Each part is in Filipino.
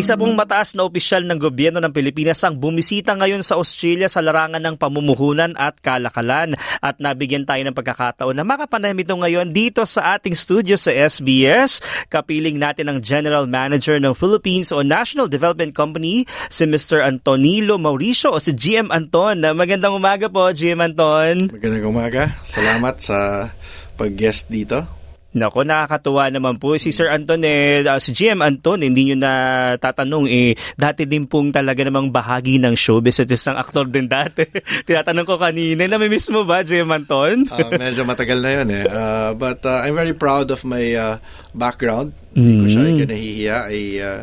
Isa pong mataas na opisyal ng gobyerno ng Pilipinas ang bumisita ngayon sa Australia sa larangan ng pamumuhunan at kalakalan at nabigyan tayo ng pagkakataon na makapanayam ito ngayon dito sa ating studio sa SBS. Kapiling natin ang General Manager ng Philippines o National Development Company si Mr. Antonilo Mauricio o si GM Anton. Magandang umaga po, GM Anton. Magandang umaga. Salamat sa pag-guest dito. Nako, nakakatuwa naman po. Si Sir Anton, eh, uh, si GM Anton, hindi nyo na tatanong, eh, dati din pong talaga namang bahagi ng showbiz at isang aktor din dati. Tinatanong ko kanina, namimiss mo ba, GM Anton? uh, medyo matagal na yun eh. Uh, but uh, I'm very proud of my uh, background. Hindi ko siya mm. nahihiya. I, uh,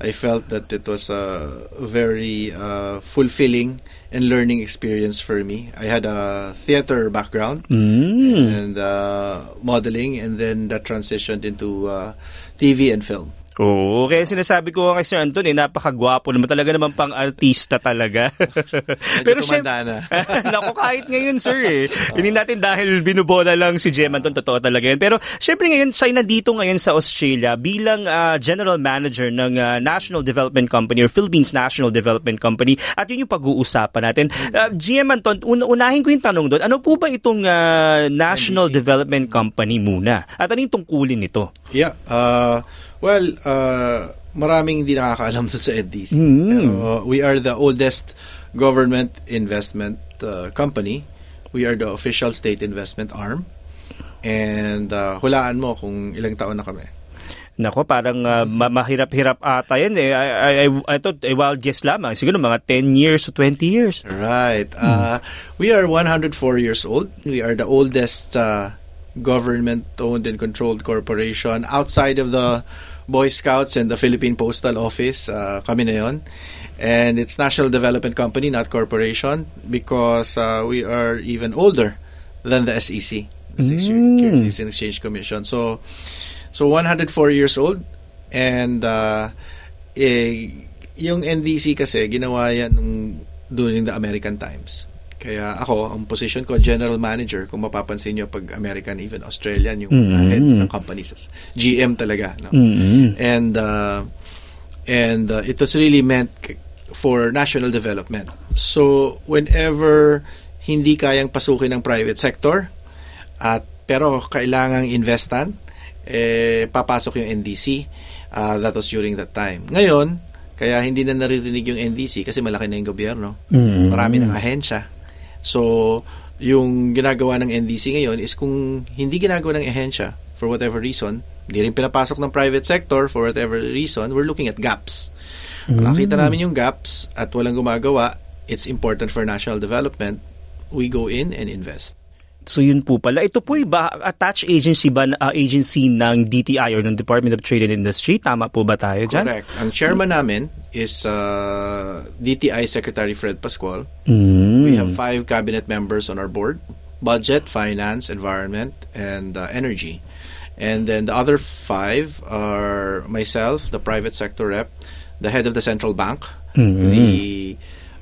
I felt that it was a very uh, fulfilling and learning experience for me. I had a theater background mm. and uh, modeling, and then that transitioned into uh, TV and film. Oo, kaya sinasabi ko kay Sir Anton, eh, napakagwapo naman talaga naman pang artista talaga. Pero tumanda na. Naku, kahit ngayon, sir, eh. Hindi natin dahil binubola lang si Jem Anton, totoo talaga yan. Pero syempre ngayon, siya nandito ngayon sa Australia bilang uh, General Manager ng uh, National Development Company or Philippines National Development Company. At yun yung pag-uusapan natin. Uh, GM Anton, un- unahin ko yung tanong doon, ano po ba itong uh, National NDC. Development Company muna? At ano yung tungkulin nito? Yeah, uh, Well, uh, maraming hindi nakakaalam doon sa NDC. Mm-hmm. Pero we are the oldest government investment uh, company. We are the official state investment arm. And uh, hulaan mo kung ilang taon na kami. Nako, parang uh, mahirap-hirap ata yan eh. I, I, I, I thought, a wild guess lamang. Siguro mga 10 years to 20 years. Right. Uh, we are 104 years old. We are the oldest uh, government-owned and controlled corporation outside of the Boy Scouts and the Philippine Postal Office. Uh, kami na yon. And it's National Development Company, not corporation, because uh, we are even older than the SEC, the mm. Securities and Exchange Commission. So, so 104 years old, and uh, eh, yung NDC kasi ginawa yan nung during the American Times. Kaya ako, ang position ko, general manager, kung mapapansin nyo pag American, even Australian, yung mm-hmm. heads ng companies. GM talaga. No? Mm-hmm. And, uh, and uh, it was really meant for national development. So, whenever hindi kayang pasukin ng private sector, at pero kailangang investan, eh, papasok yung NDC. Uh, that was during that time. Ngayon, kaya hindi na naririnig yung NDC kasi malaki na yung gobyerno. Mm-hmm. Marami ng ahensya So, yung ginagawa ng NDC ngayon is kung hindi ginagawa ng ehensya for whatever reason, hindi rin pinapasok ng private sector for whatever reason, we're looking at gaps. Mm. Nakita namin yung gaps at walang gumagawa, it's important for national development, we go in and invest. So yun po pala. Ito po ba attached agency ba uh, agency ng DTI or ng Department of Trade and Industry? Tama po ba tayo dyan? Correct. Ang chairman namin is uh, DTI Secretary Fred Pascual. Mm. We have five cabinet members on our board. Budget, Finance, Environment, and uh, Energy. And then the other five are myself, the private sector rep, the head of the central bank, mm-hmm. the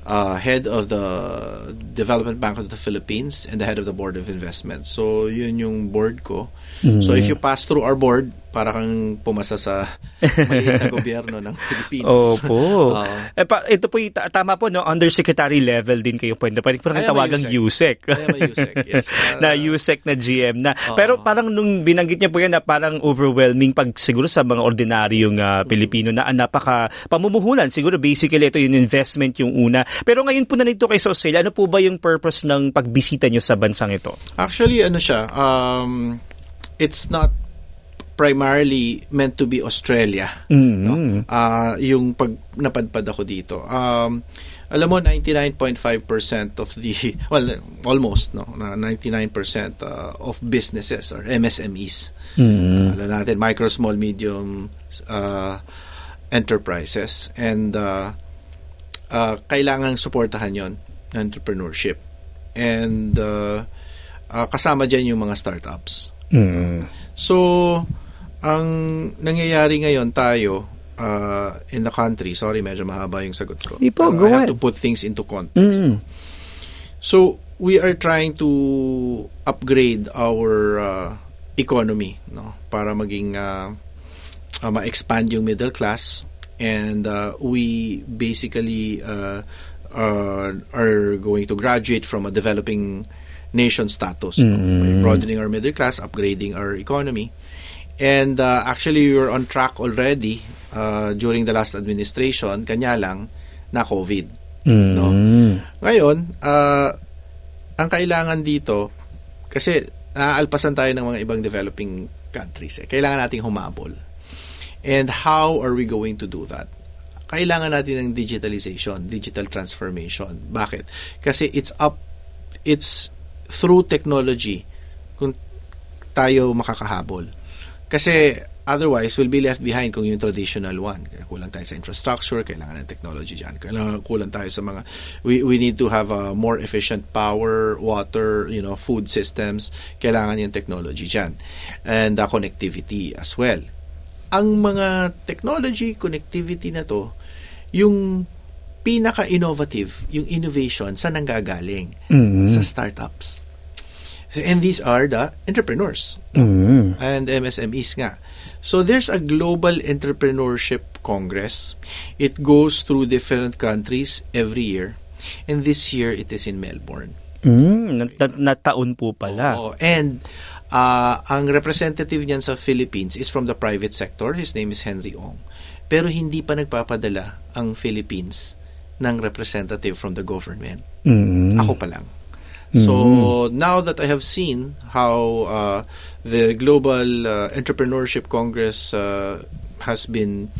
uh, head of the Development Bank of the Philippines and the head of the Board of Investment. So, yun yung board ko. Mm-hmm. So, if you pass through our board, para kang pumasa sa maliit na gobyerno ng Pilipinas. Opo. uh, eh, pa, ito po, tama po, no? undersecretary level din kayo pwede. Pwede po tawagang USEC. USEC, yes. Uh, na USEC na GM na. Uh, Pero parang nung binanggit niya po yan na parang overwhelming pag siguro sa mga ordinaryong uh, Pilipino na napaka pamumuhunan. Siguro basically ito yung investment yung una. Pero ngayon po na nito kay sa Australia, ano po ba yung purpose ng pagbisita nyo sa bansang ito? Actually, ano siya, um, it's not primarily meant to be Australia. Mm-hmm. No? Uh, yung pag napadpad ako dito. Um, alam mo 99.5% of the well almost no 99% uh, of businesses or MSMEs. Mm-hmm. Uh, natin micro small medium uh, enterprises and uh, uh, kailangang suportahan 'yon entrepreneurship. And uh, uh, kasama diyan yung mga startups. Mm-hmm. So ang nangyayari ngayon tayo, uh, in the country, sorry, medyo mahaba yung sagot ko. Di po, Pero go I have ahead. to put things into context. Mm. So, we are trying to upgrade our uh, economy, no, para maging uh, uh, ma-expand yung middle class and uh, we basically uh, uh, are going to graduate from a developing nation status no, by Mm. broadening our middle class, upgrading our economy. And uh, actually, we were on track already uh, during the last administration, kanya lang na COVID. Mm. No? Ngayon, uh, ang kailangan dito, kasi naaalpasan tayo ng mga ibang developing countries. Eh. Kailangan nating humabol. And how are we going to do that? Kailangan natin ng digitalization, digital transformation. Bakit? Kasi it's up, it's through technology kung tayo makakahabol. Kasi otherwise, we'll be left behind kung yung traditional one. Kulang tayo sa infrastructure, kailangan ng technology dyan. Kailangan, kulang tayo sa mga, we, we need to have a more efficient power, water, you know, food systems. Kailangan yung technology dyan. And uh, connectivity as well. Ang mga technology, connectivity na to, yung pinaka-innovative, yung innovation, saan nanggagaling? Mm. Sa startups. And these are the entrepreneurs Mm. and MSMEs nga. So there's a global entrepreneurship congress. It goes through different countries every year. And this year it is in Melbourne. Mm. Nat- nat- nataon po pala. Oo. And uh, ang representative niyan sa Philippines is from the private sector. His name is Henry Ong. Pero hindi pa nagpapadala ang Philippines ng representative from the government. Mm. Ako pa lang. So now that I have seen how uh, the Global uh, Entrepreneurship Congress uh, has been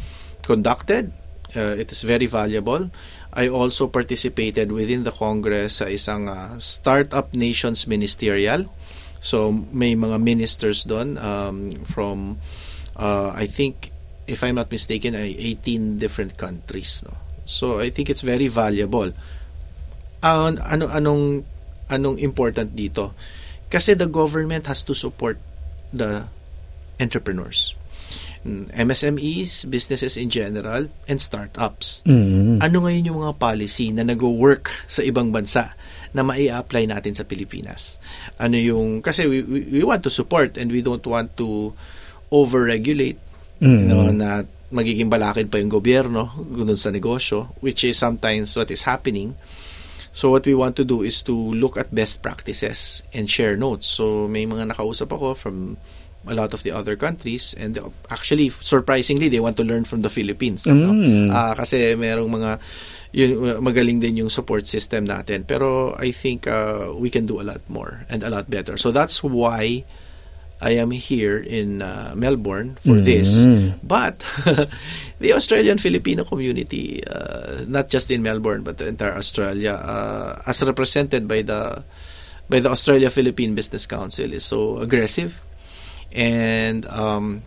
conducted, uh, it is very valuable. I also participated within the Congress sa isang uh, Startup Nations Ministerial. So may mga ministers doon um, from uh, I think if I'm not mistaken ay 18 different countries no. So I think it's very valuable. An- ano anong anong important dito? Kasi the government has to support the entrepreneurs. Mm, MSMEs, businesses in general, and startups. Mm. Ano ngayon yung mga policy na nag-work sa ibang bansa na mai-apply natin sa Pilipinas? Ano yung, kasi we, we, we want to support and we don't want to over-regulate Mm. no, na magiging balakid pa yung gobyerno dun sa negosyo, which is sometimes what is happening. So what we want to do is to look at best practices and share notes. So may mga nakausap ako from a lot of the other countries and actually surprisingly they want to learn from the Philippines no? Mm. Ah, kasi merong mga yun, magaling din yung support system natin pero I think uh, we can do a lot more and a lot better so that's why I am here in uh, Melbourne for this Mm. but the Australian Filipino community uh, not just in Melbourne but the entire Australia uh, as represented by the by the Australia Philippine Business Council is so aggressive and um,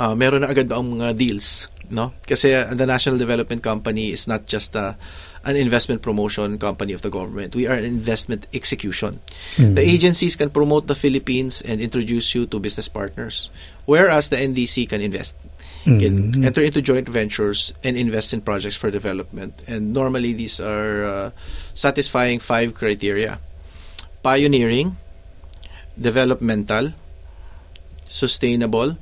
uh, meron na agad ang mga deals no? Kasi uh, the National Development Company is not just uh, an investment promotion company of the government. We are an investment execution. The agencies can promote the Philippines and introduce you to business partners whereas the NDC can invest can enter into joint ventures and invest in projects for development. And normally these are uh, satisfying five criteria. Pioneering developmental sustainable,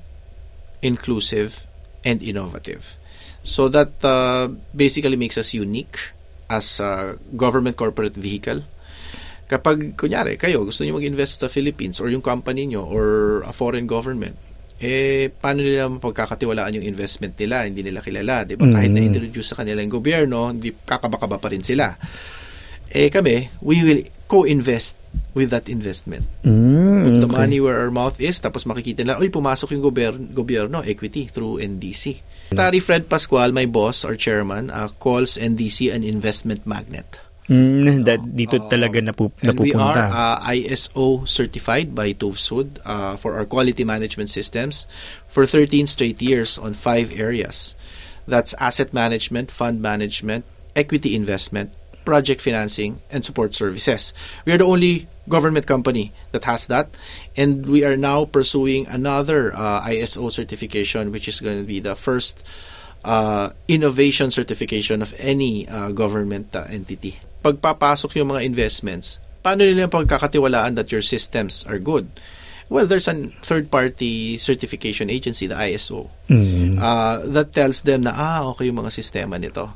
inclusive, and innovative. So that uh, basically makes us unique as a government corporate vehicle. Kapag, kunyari, kayo, gusto niyo mag-invest sa Philippines or yung company nyo or a foreign government, eh, paano nila mapagkakatiwalaan yung investment nila? Hindi nila kilala, di ba? Kahit Mm. na-introduce sa kanila yung gobyerno, hindi kakabakaba pa rin sila. Eh, kami, we will co-invest with that investment Mm. put the okay. money where our mouth is tapos makikita nila uy pumasok yung gobyerno, gobyerno equity through NDC Secretary Fred Pascual my boss or chairman uh, calls NDC an investment magnet Mm, that, dito talaga napu, and we are napupunta. uh, ISO certified by TÜVSUD uh, for our quality management systems for 13 straight years on five areas that's asset management fund management equity investment project financing and support services. We are the only government company that has that, and we are now pursuing another uh, ISO certification, which is going to be the first uh, innovation certification of any uh, government uh, entity. Pagpapasok yung mga investments, paano nila pagkakatiwalaan that your systems are good? Well, there's a third-party certification agency, the ISO, mm-hmm. uh, that tells them na, ah, okay yung mga sistema nito.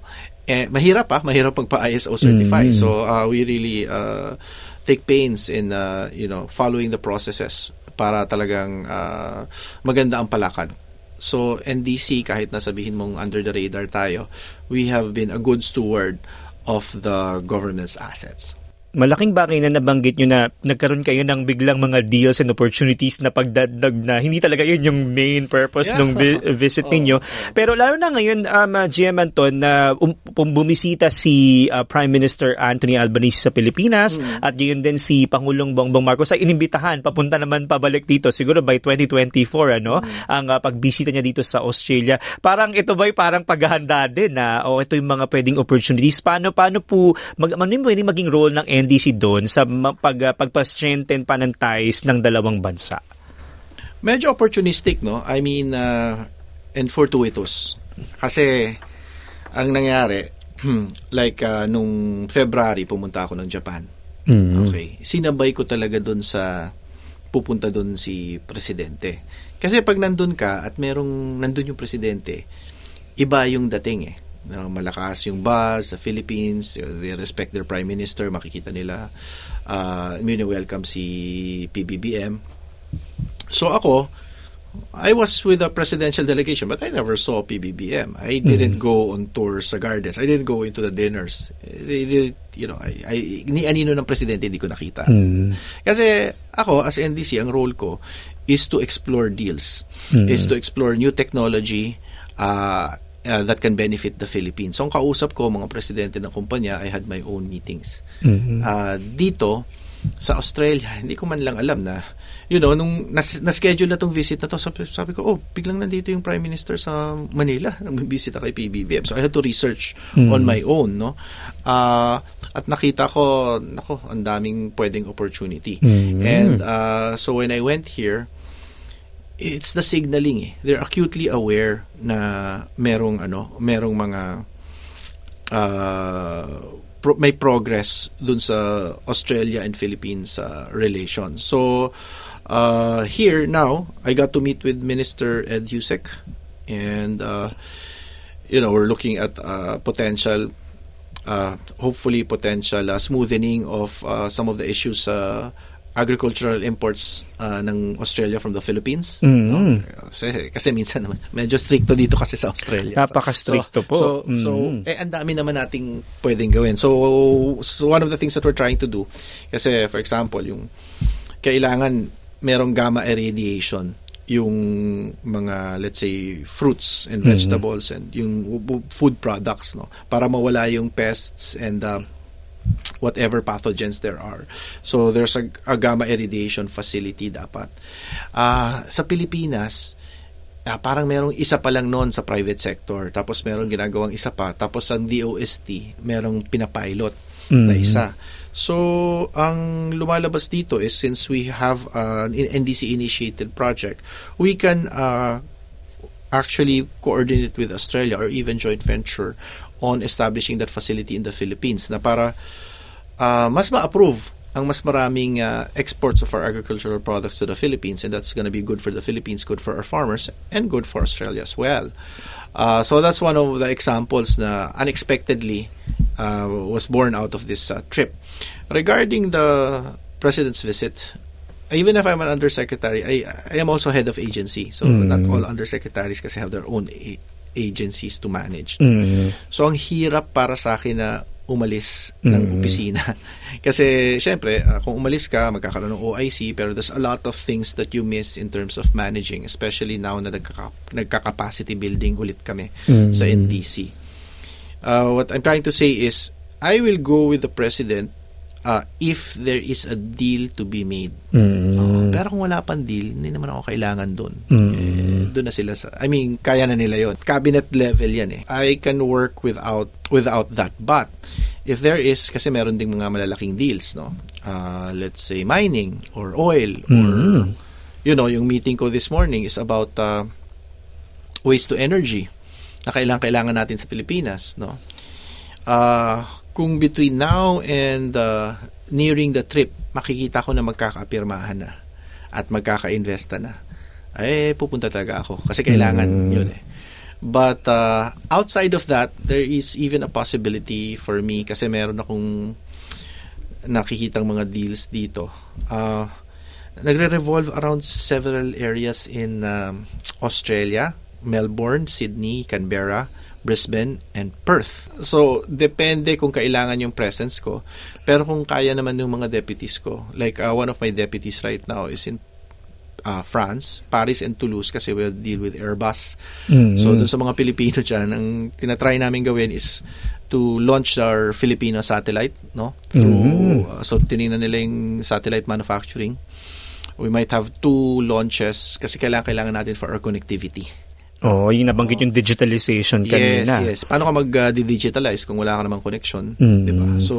Eh, mahirap pa, ah, mahirap pagpa-ISO certify. Mm-hmm. So, uh, we really uh, take pains in, uh, you know, following the processes para talagang uh, maganda ang palakad. So, NDC, kahit nasabihin mong under the radar tayo, we have been a good steward of the government's assets malaking bagay na nabanggit nyo na nagkaroon kayo ng biglang mga deals and opportunities na pagdadag na hindi talaga yun yung main purpose yeah. ng vi- visit ninyo. Oh, oh. Pero lalo na ngayon, um, uh, GM Anton, na um, bumisita si uh, Prime Minister Anthony Albanese sa Pilipinas mm. at yun din si Pangulong Bongbong Marcos ay inimbitahan papunta naman pabalik dito siguro by 2024 ano mm. ang uh, pagbisita niya dito sa Australia. Parang ito ba'y parang paghahanda din na o oh, ito yung mga pwedeng opportunities. Paano paano po mag, ano yung pwedeng maging role ng NDC doon sa pag, uh, pagpa-strengthen pa ng ties ng dalawang bansa? Medyo opportunistic, no? I mean, uh, and fortuitous. Kasi, ang nangyari, like, uh, nung February, pumunta ako ng Japan. Mm-hmm. Okay. Sinabay ko talaga doon sa pupunta doon si presidente. Kasi pag nandun ka at merong nandun yung presidente, iba yung dating eh uh, malakas yung buzz sa Philippines, they respect their prime minister, makikita nila uh, welcome si PBBM. So ako, I was with a presidential delegation but I never saw PBBM. I didn't mm-hmm. go on tours sa gardens. I didn't go into the dinners. They did, you know, I, I, ni anino ng presidente hindi ko nakita. Mm-hmm. Kasi ako as NDC, ang role ko is to explore deals. Mm-hmm. Is to explore new technology, uh, uh, that can benefit the Philippines. So, ang kausap ko, mga presidente ng kumpanya, I had my own meetings. Mm-hmm. Uh, dito, sa Australia, hindi ko man lang alam na, you know, nung nas, na-schedule na tong visit na to, sabi, sabi ko, oh, biglang nandito yung Prime Minister sa Manila, nag-visit kay PBBM. So, I had to research mm-hmm. on my own, no? Uh, at nakita ko, nako, ang daming pwedeng opportunity. Mm-hmm. And uh, so, when I went here, it's the signaling eh. They're acutely aware na merong ano, merong mga uh, pro- may progress dun sa Australia and Philippines uh, relations. So uh, here now, I got to meet with Minister Ed Husek and uh, you know, we're looking at uh, potential uh, hopefully potential uh, smoothening of uh, some of the issues uh, agricultural imports uh, ng Australia from the Philippines. Mm-hmm. No? Kasi, kasi minsan naman, medyo stricto dito kasi sa Australia. Napaka-stricto so, po. So, mm-hmm. so eh, ang dami naman nating pwedeng gawin. So, so, one of the things that we're trying to do, kasi for example, yung kailangan merong gamma irradiation yung mga let's say fruits and mm-hmm. vegetables mm-hmm. and yung food products no para mawala yung pests and uh, whatever pathogens there are. So there's a, a gamma irradiation facility dapat. Uh, sa Pilipinas, uh, parang merong isa pa lang noon sa private sector. Tapos merong ginagawang isa pa. Tapos ang DOST, merong pinapilot mm-hmm. na isa. So, ang lumalabas dito is since we have an NDC-initiated project, we can uh, actually coordinate with Australia or even joint venture on establishing that facility in the Philippines na para uh, mas ma-approve ang mas maraming uh, exports of our agricultural products to the Philippines and that's going to be good for the Philippines, good for our farmers and good for Australia as well. Uh, so that's one of the examples na unexpectedly uh, was born out of this uh, trip. Regarding the president's visit, even if I'm an undersecretary, I, I am also head of agency. So mm. not all undersecretaries kasi have their own agencies to manage. Mm-hmm. So ang hirap para sa akin na umalis ng mm-hmm. opisina. Kasi syempre, uh, kung umalis ka, magkakaroon ng OIC, pero there's a lot of things that you miss in terms of managing, especially now na nagkaka- nagka-capacity building ulit kami mm-hmm. sa NDC. Uh, what I'm trying to say is, I will go with the president uh, if there is a deal to be made. Mm. Uh, pero kung wala pang deal, hindi naman ako kailangan doon. Mm. Eh, doon na sila sa I mean, kaya na nila 'yon. Cabinet level 'yan eh. I can work without without that. But If there is, kasi meron ding mga malalaking deals, no? Uh, let's say mining or oil or, Mm. you know, yung meeting ko this morning is about uh, waste to energy na kailangan kailangan natin sa Pilipinas, no? Uh, kung between now and uh, nearing the trip, makikita ko na magkakaapirmahan na at magkaka-investa na. Eh, pupunta talaga ako. Kasi kailangan Mm. yun eh. But uh, outside of that, there is even a possibility for me kasi meron akong nakikitang mga deals dito. Uh, nagre-revolve around several areas in um, Australia, Melbourne, Sydney, Canberra, Brisbane, and Perth. So, depende kung kailangan yung presence ko. Pero kung kaya naman yung mga deputies ko, like uh, one of my deputies right now is in uh, France, Paris and Toulouse kasi we'll deal with Airbus. Mm. So, dun sa mga Pilipino dyan, ang tinatry namin gawin is to launch our Filipino satellite, no? Through, uh, so, tinignan nila yung satellite manufacturing. We might have two launches kasi kailangan kailangan natin for our connectivity. Oh, yung nabanggit yung digitalization kanina. Yes, yes. Paano ka mag-digitalize kung wala ka namang connection? Mm. Diba? So,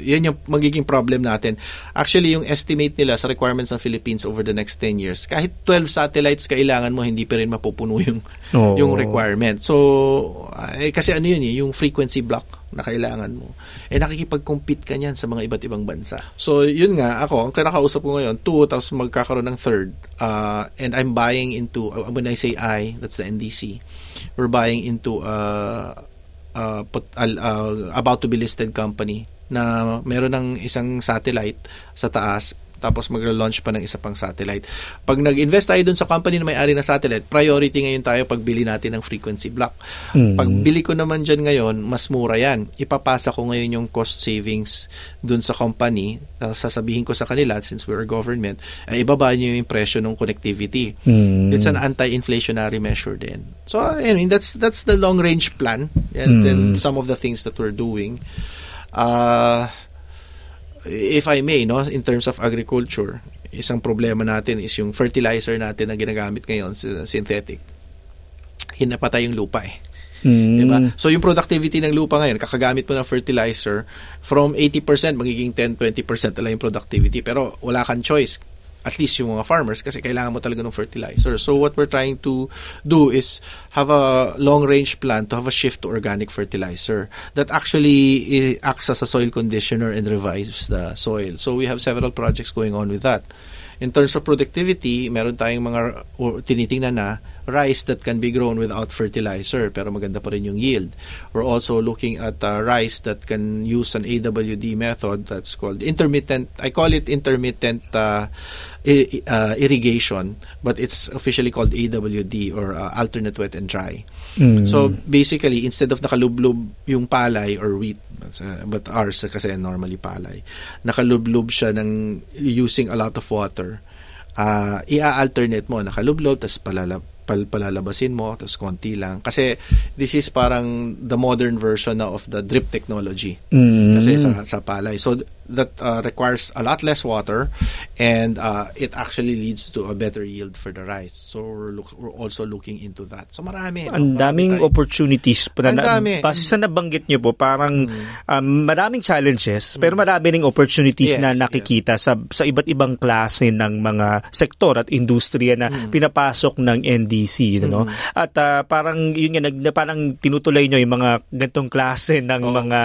yan yung magiging problem natin. Actually, yung estimate nila sa requirements ng Philippines over the next 10 years, kahit 12 satellites kailangan mo, hindi pa rin mapupuno yung, Oo. yung requirement. So, eh, kasi ano yun eh, yung frequency block na kailangan mo. Eh, nakikipag-compete ka niyan sa mga iba't ibang bansa. So, yun nga, ako, ang kinakausap ko ngayon, two, tapos magkakaroon ng third. Uh, and I'm buying into, uh, when I say I, that's the NDC, we're buying into uh, uh, pot, uh, uh, about to be listed company na meron ng isang satellite sa taas tapos magla-launch pa ng isa pang satellite. Pag nag-invest tayo dun sa company na may-ari ng satellite, priority ngayon tayo pagbili natin ng frequency block. Mm. Pag bili ko naman dyan ngayon, mas mura yan. Ipapasa ko ngayon yung cost savings dun sa company. Tapos sasabihin ko sa kanila, since we're a government, ay ibaba nyo yung presyo ng connectivity. Mm. It's an anti-inflationary measure din. So, I mean, that's that's the long-range plan. And Mm. then some of the things that we're doing. Uh, if I may, no, in terms of agriculture, isang problema natin is yung fertilizer natin na ginagamit ngayon, synthetic. Hinapatay yung lupa eh. Mm. Diba? So yung productivity ng lupa ngayon, kakagamit mo ng fertilizer, from 80% magiging 10-20% na lang yung productivity. Pero wala kang choice. At least yung mga farmers kasi kailangan mo talaga ng fertilizer. So what we're trying to do is have a long-range plan to have a shift to organic fertilizer that actually eh, acts as a soil conditioner and revives the soil. So we have several projects going on with that. In terms of productivity, meron tayong mga tinitingnan na rice that can be grown without fertilizer pero maganda pa rin yung yield. We're also looking at uh, rice that can use an AWD method that's called intermittent I call it intermittent uh, uh, irrigation but it's officially called AWD or uh, alternate wet and dry. Mm. So basically instead of nakalublob yung palay or wheat uh, but ours kasi normally palay nakalublob siya ng using a lot of water uh, ia-alternate mo nakalublob tapos palala, pal, palalabasin mo tapos konti lang. Kasi this is parang the modern version na of the drip technology. Mm. kasi sa sa palay. So that uh, requires a lot less water and uh, it actually leads to a better yield for the rice so we're, look, we're also looking into that so marami no? Ang Marami daming tayo. opportunities. Ang na, dami. Base sa nabanggit nyo po, parang um, maraming challenges, pero marami ring Yes, opportunities na nakikita sa sa iba't ibang klase ng mga sektor at industriya na pinapasok ng NDC. No? At ah, parang yun nga, nag, na parang tinutuloy nyo yung mga ganitong klase ng Oo. mga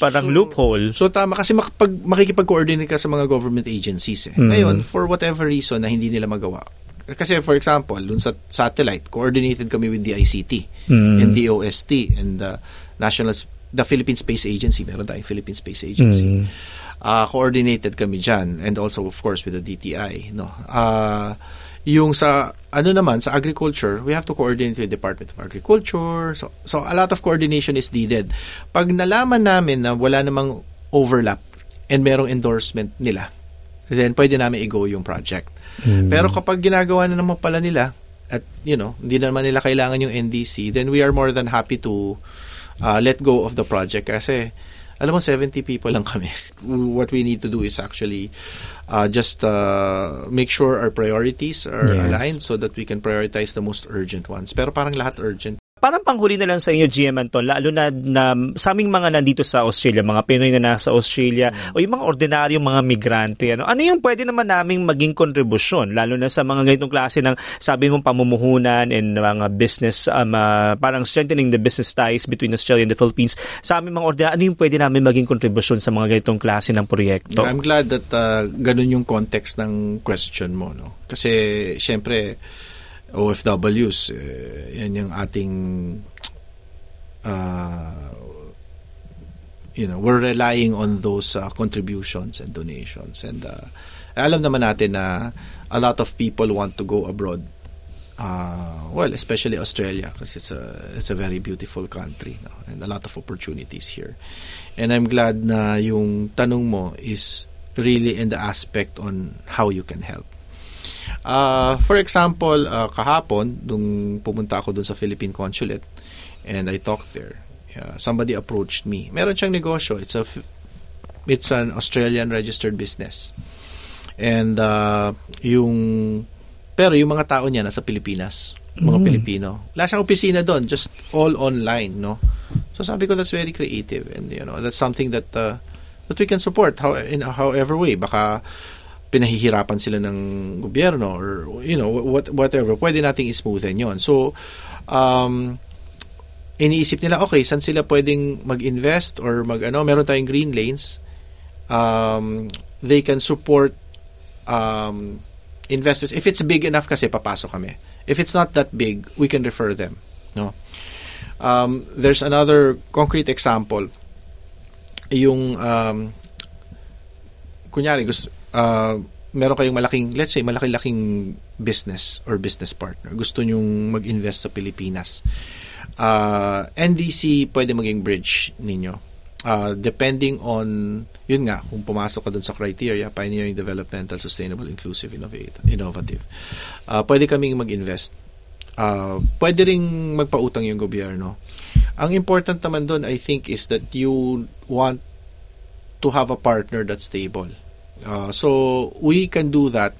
parang so- loophole. So tama kasi makapag, makikipag-coordinate ka sa mga government agencies eh. Mm. Ngayon, for whatever reason na hindi nila magawa. Kasi for example, dun sa satellite, coordinated kami with the ICT Mm. and the OST and the National the Philippine Space Agency. Meron tayong Philippine Space Agency. Mm. Ah, coordinated kami dyan and also of course with the DTI, no. Ah, yung sa ano naman sa agriculture, we have to coordinate with the Department of Agriculture. So so a lot of coordination is needed. Pag nalaman namin na wala namang overlap and merong endorsement nila, then pwede namin i-go yung project. Mm. Pero kapag ginagawa na naman pala nila at you know, hindi naman nila kailangan yung NDC, then we are more than happy to uh, let go of the project kasi alam mo 70 people lang kami. What we need to do is actually uh, just uh, make sure our priorities are Yes. aligned so that we can prioritize the most urgent ones. Pero parang lahat urgent Parang panghuli na lang sa inyo, GM Anton, lalo na, na sa aming mga nandito sa Australia, mga Pinoy na nasa Australia, mm. o yung mga ordinaryong mga migrante, ano, ano yung pwede naman naming maging kontribusyon, lalo na sa mga ganitong klase ng, sabi mong pamumuhunan and mga business, um, uh, parang strengthening the business ties between Australia and the Philippines. Sa aming mga ordinaryo, ano yung pwede namin maging kontribusyon sa mga ganitong klase ng proyekto? I'm glad that uh, ganun yung context ng question mo, no? Kasi, syempre, OFWs, eh, yan yung ating uh, you know, we're relying on those uh, contributions and donations. And uh, alam naman natin na a lot of people want to go abroad. Uh, well, especially Australia because it's a it's a very beautiful country no? and a lot of opportunities here. And I'm glad na yung tanong mo is really in the aspect on how you can help. Uh, for example, uh, kahapon, nung pumunta ako dun sa Philippine Consulate and I talked there, uh, somebody approached me. Meron siyang negosyo. It's a it's an Australian registered business. And uh, yung pero yung mga tao niya nasa Pilipinas, mga mm. Pilipino. Wala siyang opisina doon, just all online, no? So sabi ko that's very creative and you know, that's something that uh, that we can support how in however way. Baka pinahihirapan sila ng gobyerno or you know what whatever. Pwede nating ismoothen yon so um iniisip nila okay saan sila pwedeng mag-invest or mag ano meron tayong green lanes. Um they can support um investors. If it's big enough kasi papasok kami. If it's not that big we can refer them no? Um there's another concrete example. Yung um kunyari gusto uh, meron kayong malaking, let's say, malaking-laking business or business partner. Gusto nyong mag-invest sa Pilipinas. Uh, NDC pwede maging bridge ninyo. Uh, depending on, yun nga, kung pumasok ka dun sa criteria, pioneering, developmental, sustainable, inclusive, innovative. Uh, pwede kaming mag-invest. Uh, pwede ring magpautang yung gobyerno. Ang important naman dun, I think, is that you want to have a partner that's stable Uh, so, we can do that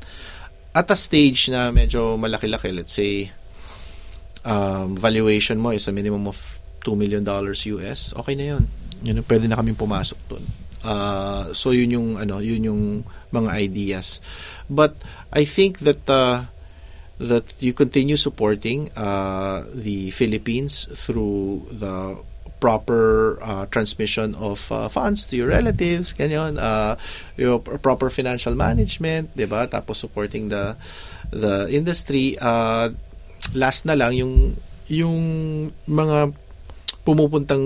at a stage na medyo malaki-laki. Let's say, um, valuation mo is a minimum of $2 million US. Okay na yun. Yun, pwede na kaming pumasok dun. Uh, so, yun yung, ano, yun yung mga ideas. But, I think that uh, that you continue supporting uh, the Philippines through the proper uh, transmission of uh, funds to your relatives, ganyan, uh, your proper financial management, 'di ba? Tapos supporting the the industry. Uh, last na lang yung yung mga pumupuntang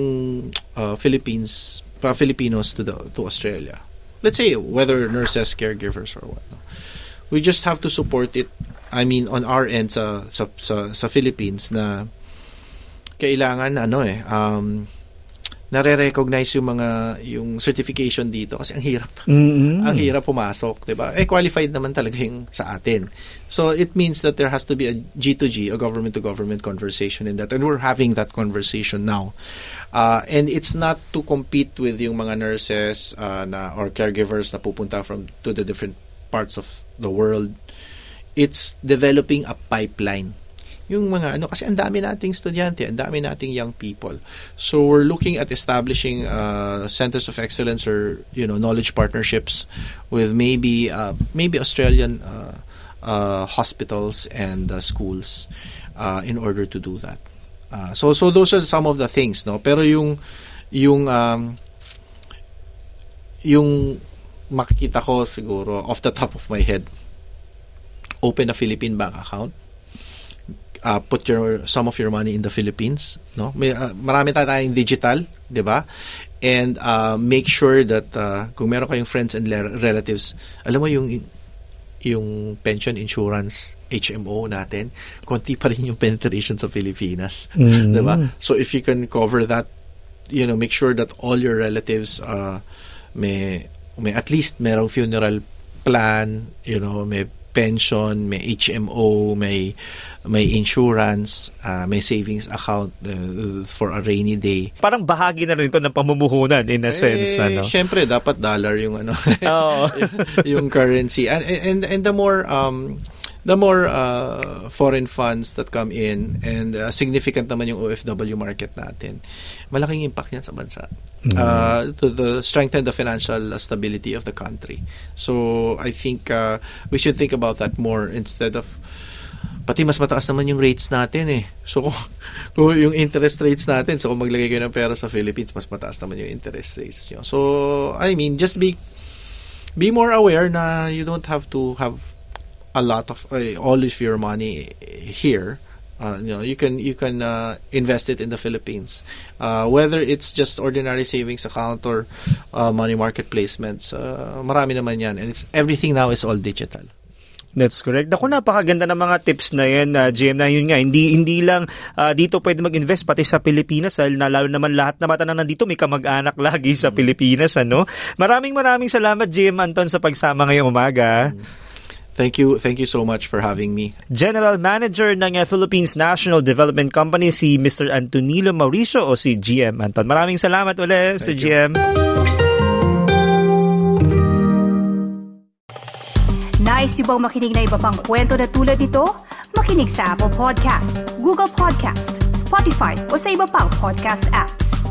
uh, Philippines, pa Filipinos to the to Australia. Let's say whether nurses, caregivers or what. We just have to support it. I mean on our end sa sa sa, sa Philippines na kailangan ano eh um nare-recognize yung mga yung certification dito kasi ang hirap. Mm-hmm. ang hirap pumasok, 'di ba? Eh qualified naman talaga yung sa atin. So it means that there has to be a G2G, a government to government conversation in that and we're having that conversation now. Uh, and it's not to compete with yung mga nurses uh, na or caregivers na pupunta from to the different parts of the world. It's developing a pipeline yung mga ano kasi ang dami nating estudyante, ang dami nating young people. So we're looking at establishing uh, centers of excellence or you know knowledge partnerships with maybe uh, maybe Australian uh, uh, hospitals and uh, schools uh, in order to do that. Uh, so so those are some of the things, no. Pero yung yung um, yung makikita ko siguro off the top of my head open a Philippine bank account uh, put your some of your money in the Philippines, no? May uh, marami tayong digital, 'di ba? And uh, make sure that uh, kung meron kayong friends and relatives, alam mo yung yung pension insurance HMO natin, konti pa rin yung penetration sa Pilipinas, mm-hmm. 'di ba? So if you can cover that, you know, make sure that all your relatives uh may may at least merong funeral plan, you know, may pension, may HMO, may may insurance, uh, may savings account uh, for a rainy day. Parang bahagi na rin ito ng pamumuhunan in a eh, sense. Ano? Siyempre, dapat dollar yung ano yung, yung currency. And, and, and the more um, the more uh, foreign funds that come in and uh, significant naman yung OFW market natin, malaking impact yan sa bansa. Uh, to the strengthen the financial stability of the country. So I think uh, we should think about that more instead of pati mas mataas naman yung rates natin eh. So kung, kung yung interest rates natin, so kung maglagay kayo ng pera sa Philippines, mas mataas naman yung interest rates nyo. So I mean, just be be more aware na you don't have to have a lot of uh, all of your money here uh, you know you can you can uh, invest it in the Philippines uh, whether it's just ordinary savings account or uh, money market placements uh, marami naman yan and it's everything now is all digital That's correct. Ako napakaganda ng mga tips na yan, uh, GM, na yun nga. Hindi, hindi lang uh, dito pwede mag-invest, pati sa Pilipinas. Dahil na, lalo naman lahat na mata na nandito, may kamag-anak lagi sa Pilipinas. ano Maraming maraming salamat, GM Anton, sa pagsama ngayong umaga. Thank you, thank you so much for having me. General Manager ng uh, Philippines National Development Company si Mr. Antonilo Mauricio o si GM Anton. Maraming salamat ulit sa you. GM. Nice yung bang makinig na iba pang kwento na tulad ito? Makinig sa Apple Podcast, Google Podcast, Spotify o sa iba pang podcast apps.